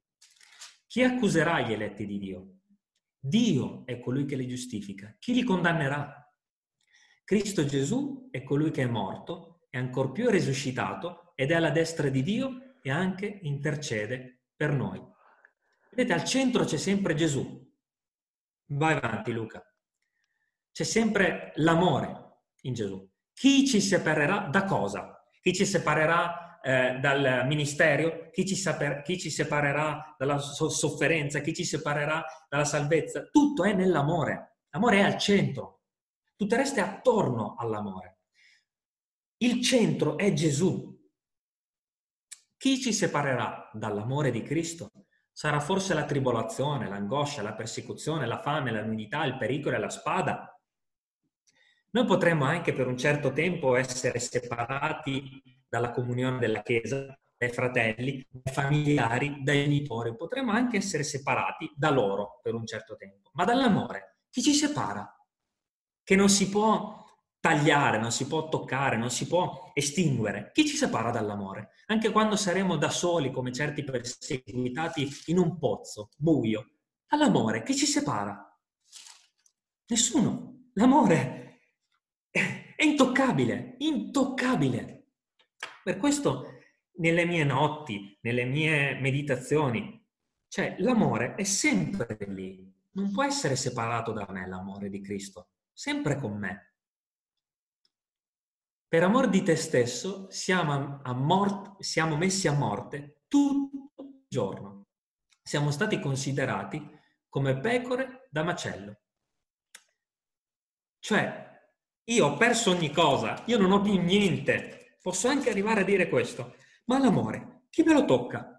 Chi accuserà gli eletti di Dio? Dio è colui che li giustifica. Chi li condannerà? Cristo Gesù è colui che è morto, è ancor più risuscitato ed è alla destra di Dio e anche intercede per noi. Vedete, al centro c'è sempre Gesù. Vai avanti, Luca. C'è sempre l'amore in Gesù. Chi ci separerà da cosa? Chi ci separerà eh, dal ministero? Chi ci, saper- chi ci separerà dalla so- sofferenza? Chi ci separerà dalla salvezza? Tutto è nell'amore. L'amore è al centro. Tutto il resto è attorno all'amore. Il centro è Gesù. Chi ci separerà dall'amore di Cristo? Sarà forse la tribolazione, l'angoscia, la persecuzione, la fame, la nudità, il pericolo e la spada? Noi potremmo anche per un certo tempo essere separati dalla comunione della Chiesa, dai fratelli, dai familiari, dai genitori, potremmo anche essere separati da loro per un certo tempo, ma dall'amore chi ci separa? Che non si può tagliare, non si può toccare, non si può estinguere. Chi ci separa dall'amore? Anche quando saremo da soli come certi perseguitati in un pozzo buio, dall'amore chi ci separa? Nessuno. L'amore è intoccabile, intoccabile. Per questo nelle mie notti, nelle mie meditazioni, cioè l'amore è sempre lì. Non può essere separato da me l'amore di Cristo, sempre con me. Per amor di te stesso siamo, mort- siamo messi a morte tutto il giorno. Siamo stati considerati come pecore da macello. Cioè, io ho perso ogni cosa, io non ho più niente. Posso anche arrivare a dire questo, ma l'amore, chi me lo tocca?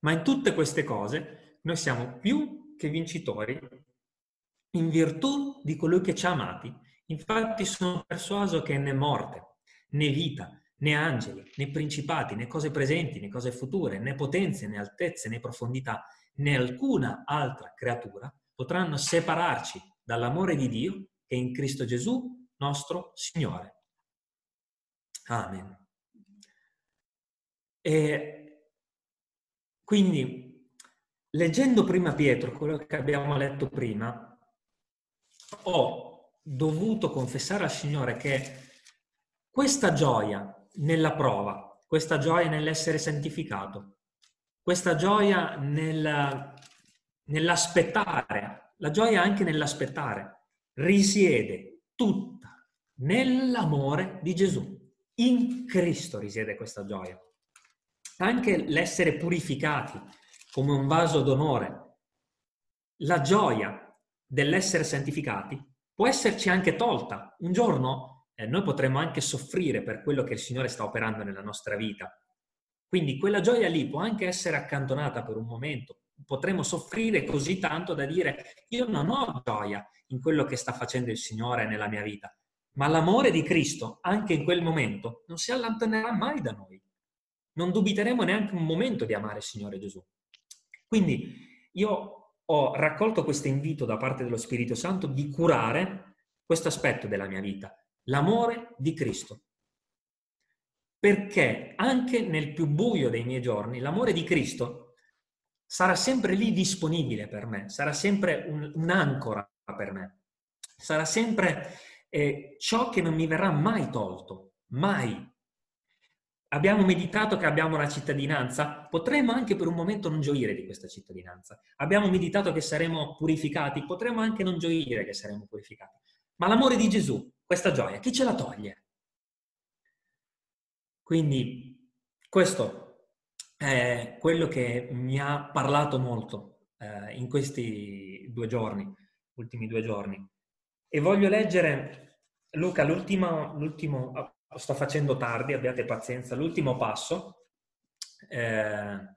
Ma in tutte queste cose noi siamo più che vincitori in virtù di colui che ci ha amati Infatti sono persuaso che né morte, né vita, né angeli, né principati, né cose presenti, né cose future, né potenze, né altezze, né profondità, né alcuna altra creatura potranno separarci dall'amore di Dio è in Cristo Gesù, nostro Signore. Amen. E quindi, leggendo prima Pietro, quello che abbiamo letto prima, ho dovuto confessare al Signore che questa gioia nella prova, questa gioia nell'essere santificato, questa gioia nel, nell'aspettare, la gioia anche nell'aspettare, risiede tutta nell'amore di Gesù. In Cristo risiede questa gioia. Anche l'essere purificati come un vaso d'onore, la gioia dell'essere santificati può esserci anche tolta. Un giorno eh, noi potremmo anche soffrire per quello che il Signore sta operando nella nostra vita. Quindi quella gioia lì può anche essere accantonata per un momento. Potremmo soffrire così tanto da dire io non ho gioia in quello che sta facendo il Signore nella mia vita, ma l'amore di Cristo anche in quel momento non si allontanerà mai da noi. Non dubiteremo neanche un momento di amare il Signore Gesù. Quindi io ho raccolto questo invito da parte dello Spirito Santo di curare questo aspetto della mia vita, l'amore di Cristo. Perché anche nel più buio dei miei giorni, l'amore di Cristo sarà sempre lì disponibile per me, sarà sempre un, un'ancora per me, sarà sempre eh, ciò che non mi verrà mai tolto, mai. Abbiamo meditato che abbiamo una cittadinanza, potremmo anche per un momento non gioire di questa cittadinanza. Abbiamo meditato che saremo purificati, potremmo anche non gioire che saremo purificati. Ma l'amore di Gesù, questa gioia, chi ce la toglie? Quindi questo è quello che mi ha parlato molto eh, in questi due giorni, ultimi due giorni. E voglio leggere, Luca, l'ultimo, l'ultimo sto facendo tardi, abbiate pazienza. L'ultimo passo, eh,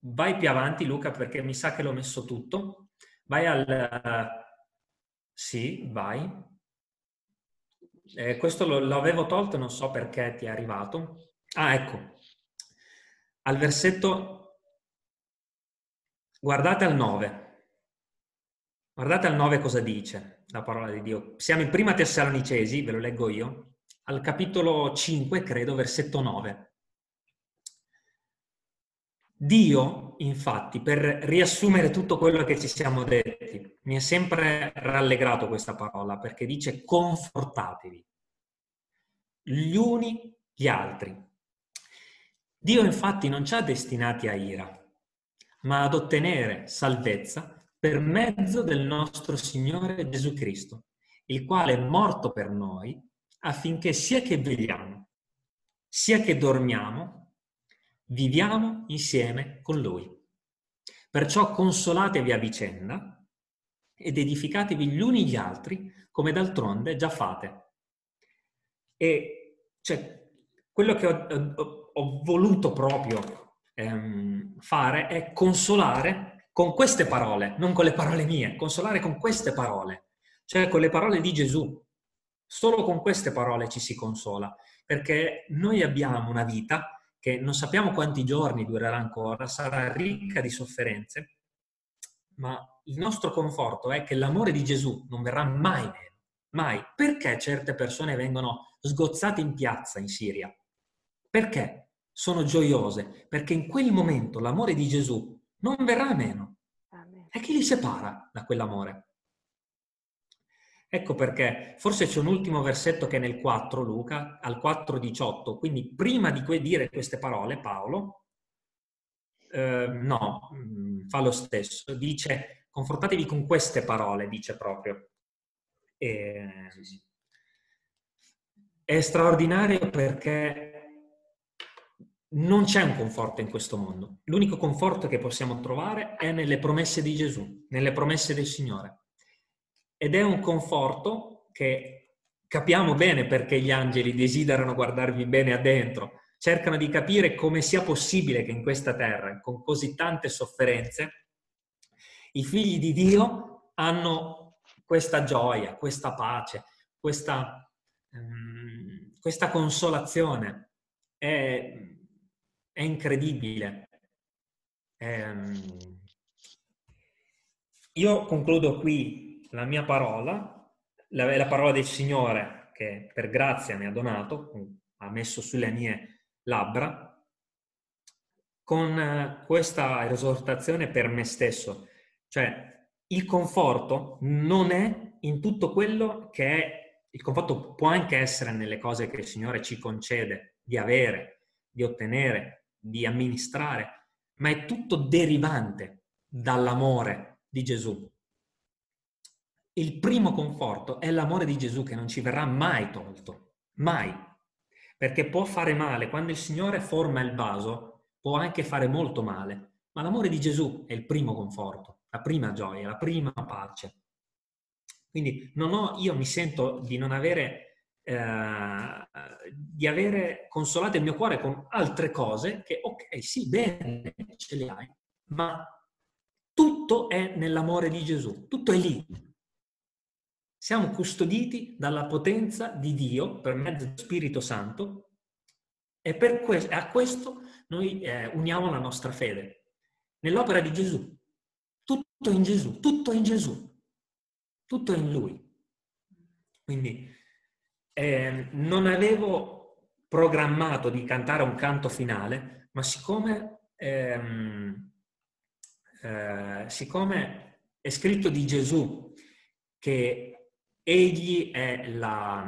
vai più avanti Luca perché mi sa che l'ho messo tutto. Vai al... sì, vai. Eh, questo lo, l'avevo tolto, non so perché ti è arrivato. Ah, ecco. Al versetto, guardate al 9. Guardate al 9 cosa dice la parola di Dio. Siamo in prima Tessalonicesi, ve lo leggo io, al capitolo 5, credo, versetto 9. Dio, infatti, per riassumere tutto quello che ci siamo detti, mi è sempre rallegrato questa parola perché dice confortatevi gli uni gli altri. Dio infatti non ci ha destinati a ira, ma ad ottenere salvezza per mezzo del nostro Signore Gesù Cristo, il quale è morto per noi affinché sia che vegliamo, sia che dormiamo, viviamo insieme con Lui. Perciò consolatevi a vicenda ed edificatevi gli uni gli altri, come d'altronde già fate. E cioè, quello che ho, ho, ho voluto proprio ehm, fare è consolare con queste parole, non con le parole mie, consolare con queste parole, cioè con le parole di Gesù. Solo con queste parole ci si consola, perché noi abbiamo una vita che non sappiamo quanti giorni durerà ancora, sarà ricca di sofferenze, ma il nostro conforto è che l'amore di Gesù non verrà mai meno, mai. Perché certe persone vengono sgozzate in piazza in Siria? Perché sono gioiose? Perché in quel momento l'amore di Gesù non verrà meno. E chi li separa da quell'amore? Ecco perché forse c'è un ultimo versetto che è nel 4, Luca, al 4.18, quindi prima di que- dire queste parole Paolo, eh, no, mm, fa lo stesso, dice confrontatevi con queste parole, dice proprio. E, è straordinario perché non c'è un conforto in questo mondo. L'unico conforto che possiamo trovare è nelle promesse di Gesù, nelle promesse del Signore. Ed è un conforto che capiamo bene perché gli angeli desiderano guardarvi bene addentro, cercano di capire come sia possibile che in questa terra, con così tante sofferenze, i figli di Dio hanno questa gioia, questa pace, questa, um, questa consolazione. È, è incredibile. Um, io concludo qui la mia parola, la, la parola del Signore che per grazia mi ha donato, ha messo sulle mie labbra, con eh, questa esortazione per me stesso. Cioè, il conforto non è in tutto quello che è, il conforto può anche essere nelle cose che il Signore ci concede di avere, di ottenere, di amministrare, ma è tutto derivante dall'amore di Gesù il primo conforto è l'amore di Gesù che non ci verrà mai tolto, mai, perché può fare male, quando il Signore forma il vaso può anche fare molto male, ma l'amore di Gesù è il primo conforto, la prima gioia, la prima pace. Quindi ho, io mi sento di non avere, eh, di avere consolato il mio cuore con altre cose che, ok, sì, bene, ce le hai, ma tutto è nell'amore di Gesù, tutto è lì, siamo custoditi dalla potenza di Dio per mezzo dello Spirito Santo e per que- a questo noi eh, uniamo la nostra fede. Nell'opera di Gesù, tutto in Gesù, tutto in Gesù, tutto in Lui. Quindi eh, non avevo programmato di cantare un canto finale, ma siccome, ehm, eh, siccome è scritto di Gesù che egli è la,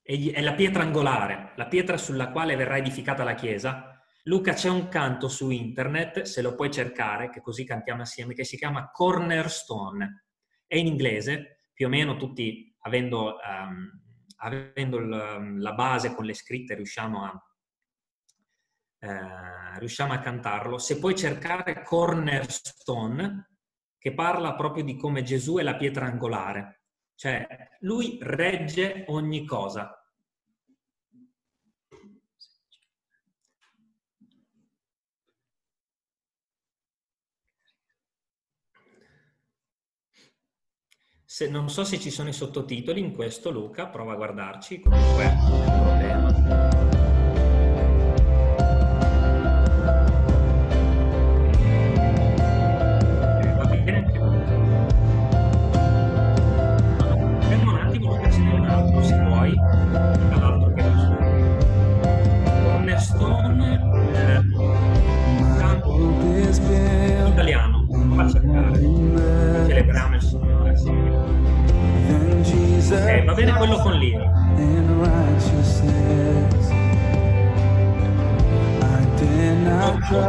egli è la pietra angolare, la pietra sulla quale verrà edificata la Chiesa. Luca c'è un canto su internet, se lo puoi cercare, che così cantiamo assieme, che si chiama Cornerstone. È in inglese, più o meno tutti, avendo, um, avendo l, la base con le scritte, riusciamo a, Uh, riusciamo a cantarlo. Se puoi cercare Cornerstone, che parla proprio di come Gesù è la pietra angolare. Cioè, lui regge ogni cosa. Se, non so se ci sono i sottotitoli in questo, Luca, prova a guardarci, comunque bene quello con l'ira.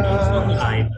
non sono live.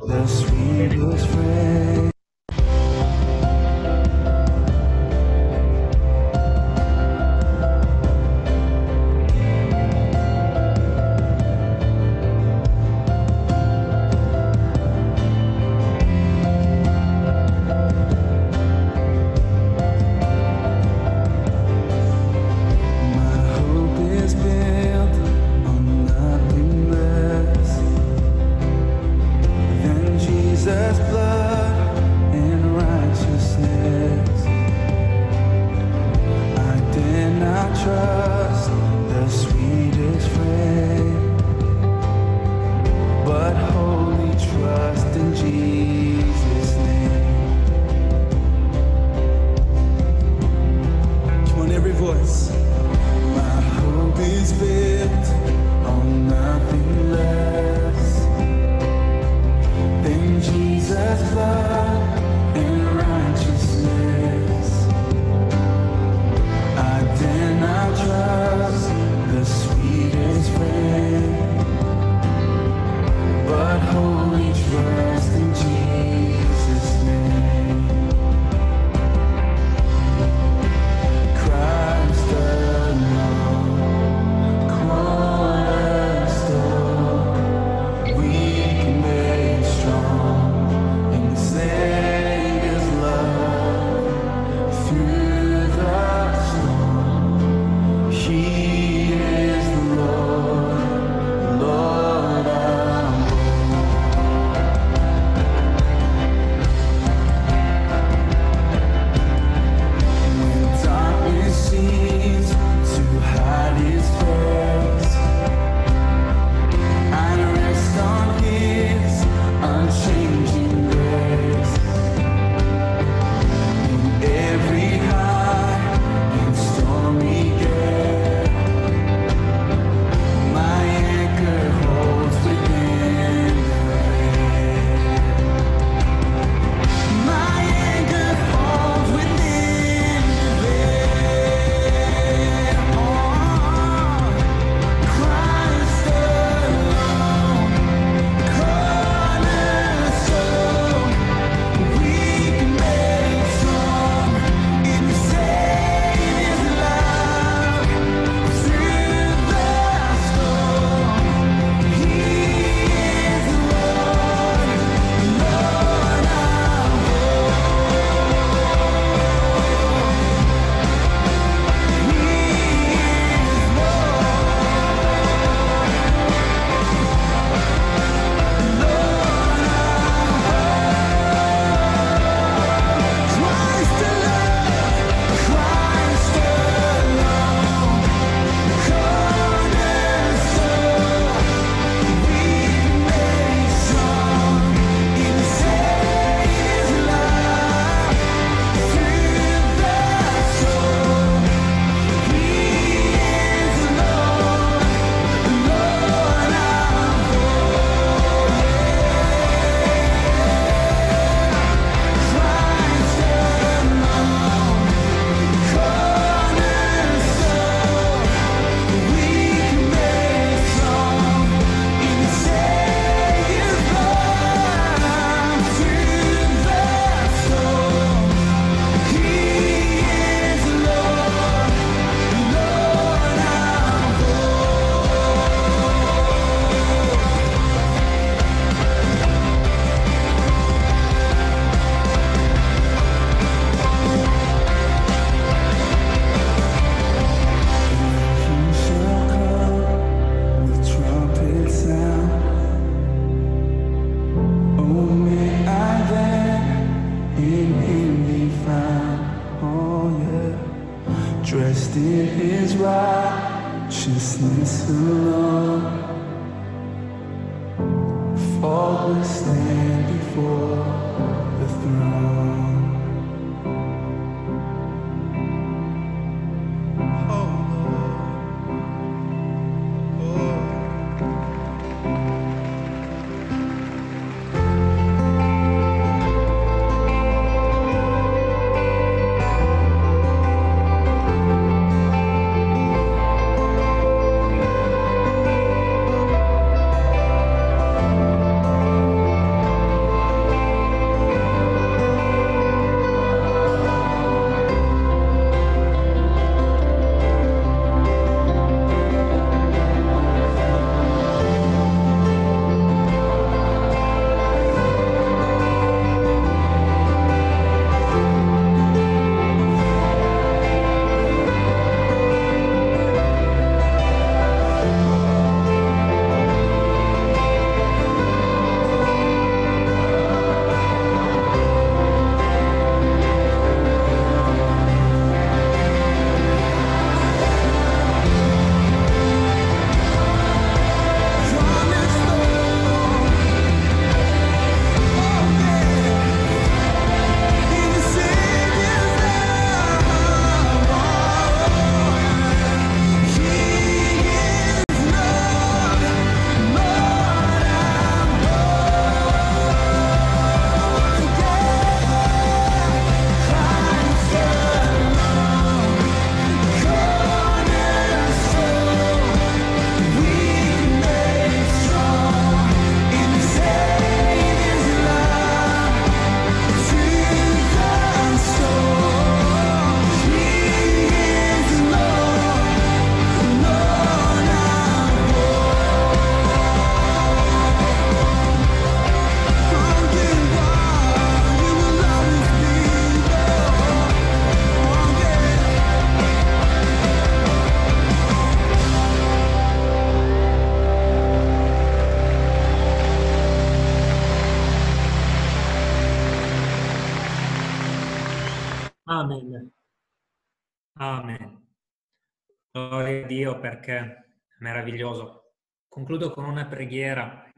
Perché è meraviglioso. Concludo con una preghiera.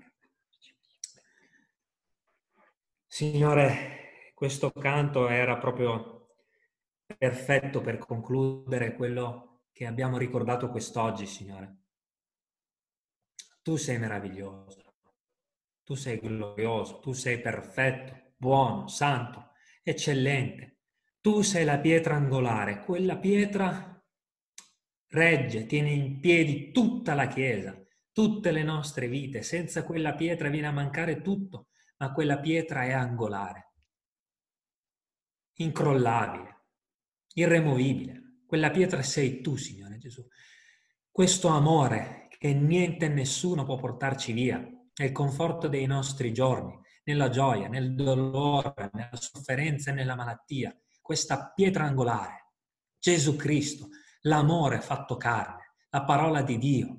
Signore, questo canto era proprio perfetto per concludere quello che abbiamo ricordato quest'oggi, Signore. Tu sei meraviglioso, tu sei glorioso, tu sei perfetto, buono, santo, eccellente. Tu sei la pietra angolare, quella pietra regge, tiene in piedi tutta la Chiesa, tutte le nostre vite. Senza quella pietra viene a mancare tutto, ma quella pietra è angolare, incrollabile, irremovibile. Quella pietra sei tu, Signore Gesù. Questo amore che niente e nessuno può portarci via, il conforto dei nostri giorni, nella gioia, nel dolore, nella sofferenza e nella malattia questa pietra angolare, Gesù Cristo, l'amore fatto carne, la parola di Dio,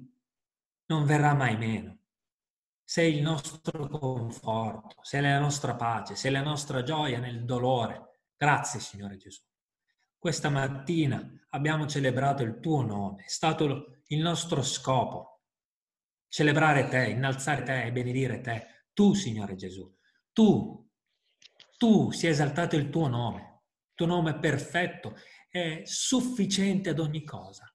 non verrà mai meno. Sei il nostro conforto, sei la nostra pace, sei la nostra gioia nel dolore. Grazie Signore Gesù. Questa mattina abbiamo celebrato il tuo nome, è stato il nostro scopo. Celebrare te, innalzare te e benedire te. Tu, Signore Gesù, tu, tu sia esaltato il tuo nome tuo nome è perfetto, è sufficiente ad ogni cosa.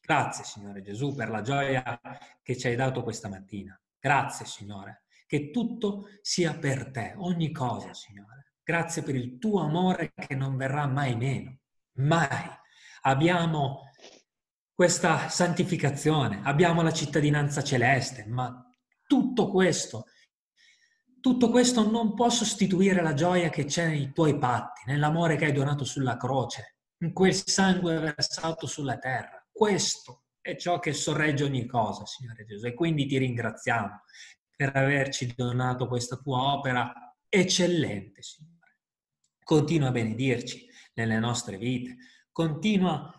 Grazie Signore Gesù per la gioia che ci hai dato questa mattina. Grazie Signore, che tutto sia per te, ogni cosa Signore. Grazie per il tuo amore che non verrà mai meno, mai. Abbiamo questa santificazione, abbiamo la cittadinanza celeste, ma tutto questo tutto questo non può sostituire la gioia che c'è nei tuoi patti, nell'amore che hai donato sulla croce, in quel sangue versato sulla terra. Questo è ciò che sorregge ogni cosa, Signore Gesù. E quindi ti ringraziamo per averci donato questa tua opera eccellente, Signore. Continua a benedirci nelle nostre vite, continua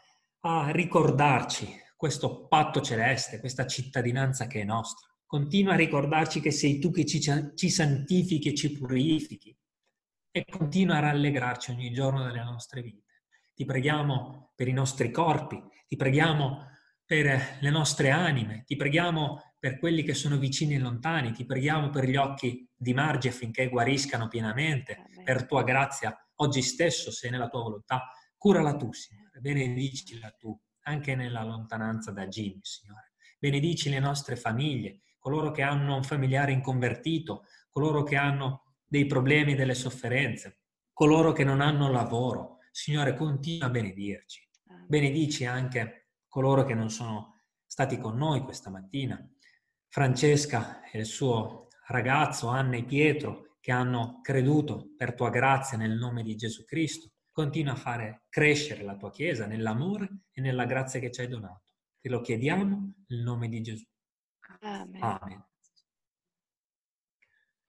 a ricordarci questo patto celeste, questa cittadinanza che è nostra. Continua a ricordarci che sei tu che ci, ci santifichi e ci purifichi e continua a rallegrarci ogni giorno delle nostre vite. Ti preghiamo per i nostri corpi, ti preghiamo per le nostre anime, ti preghiamo per quelli che sono vicini e lontani, ti preghiamo per gli occhi di Margi affinché guariscano pienamente, per tua grazia, oggi stesso, se nella tua volontà, curala tu, Signore, benedicila tu, anche nella lontananza da Jimmy, Signore. Benedici le nostre famiglie, coloro che hanno un familiare inconvertito, coloro che hanno dei problemi, delle sofferenze, coloro che non hanno lavoro. Signore, continua a benedirci. Benedici anche coloro che non sono stati con noi questa mattina. Francesca e il suo ragazzo, Anna e Pietro, che hanno creduto per tua grazia nel nome di Gesù Cristo. Continua a fare crescere la tua Chiesa nell'amore e nella grazia che ci hai donato. Te lo chiediamo nel nome di Gesù. Oh, Amen. Amen. Um,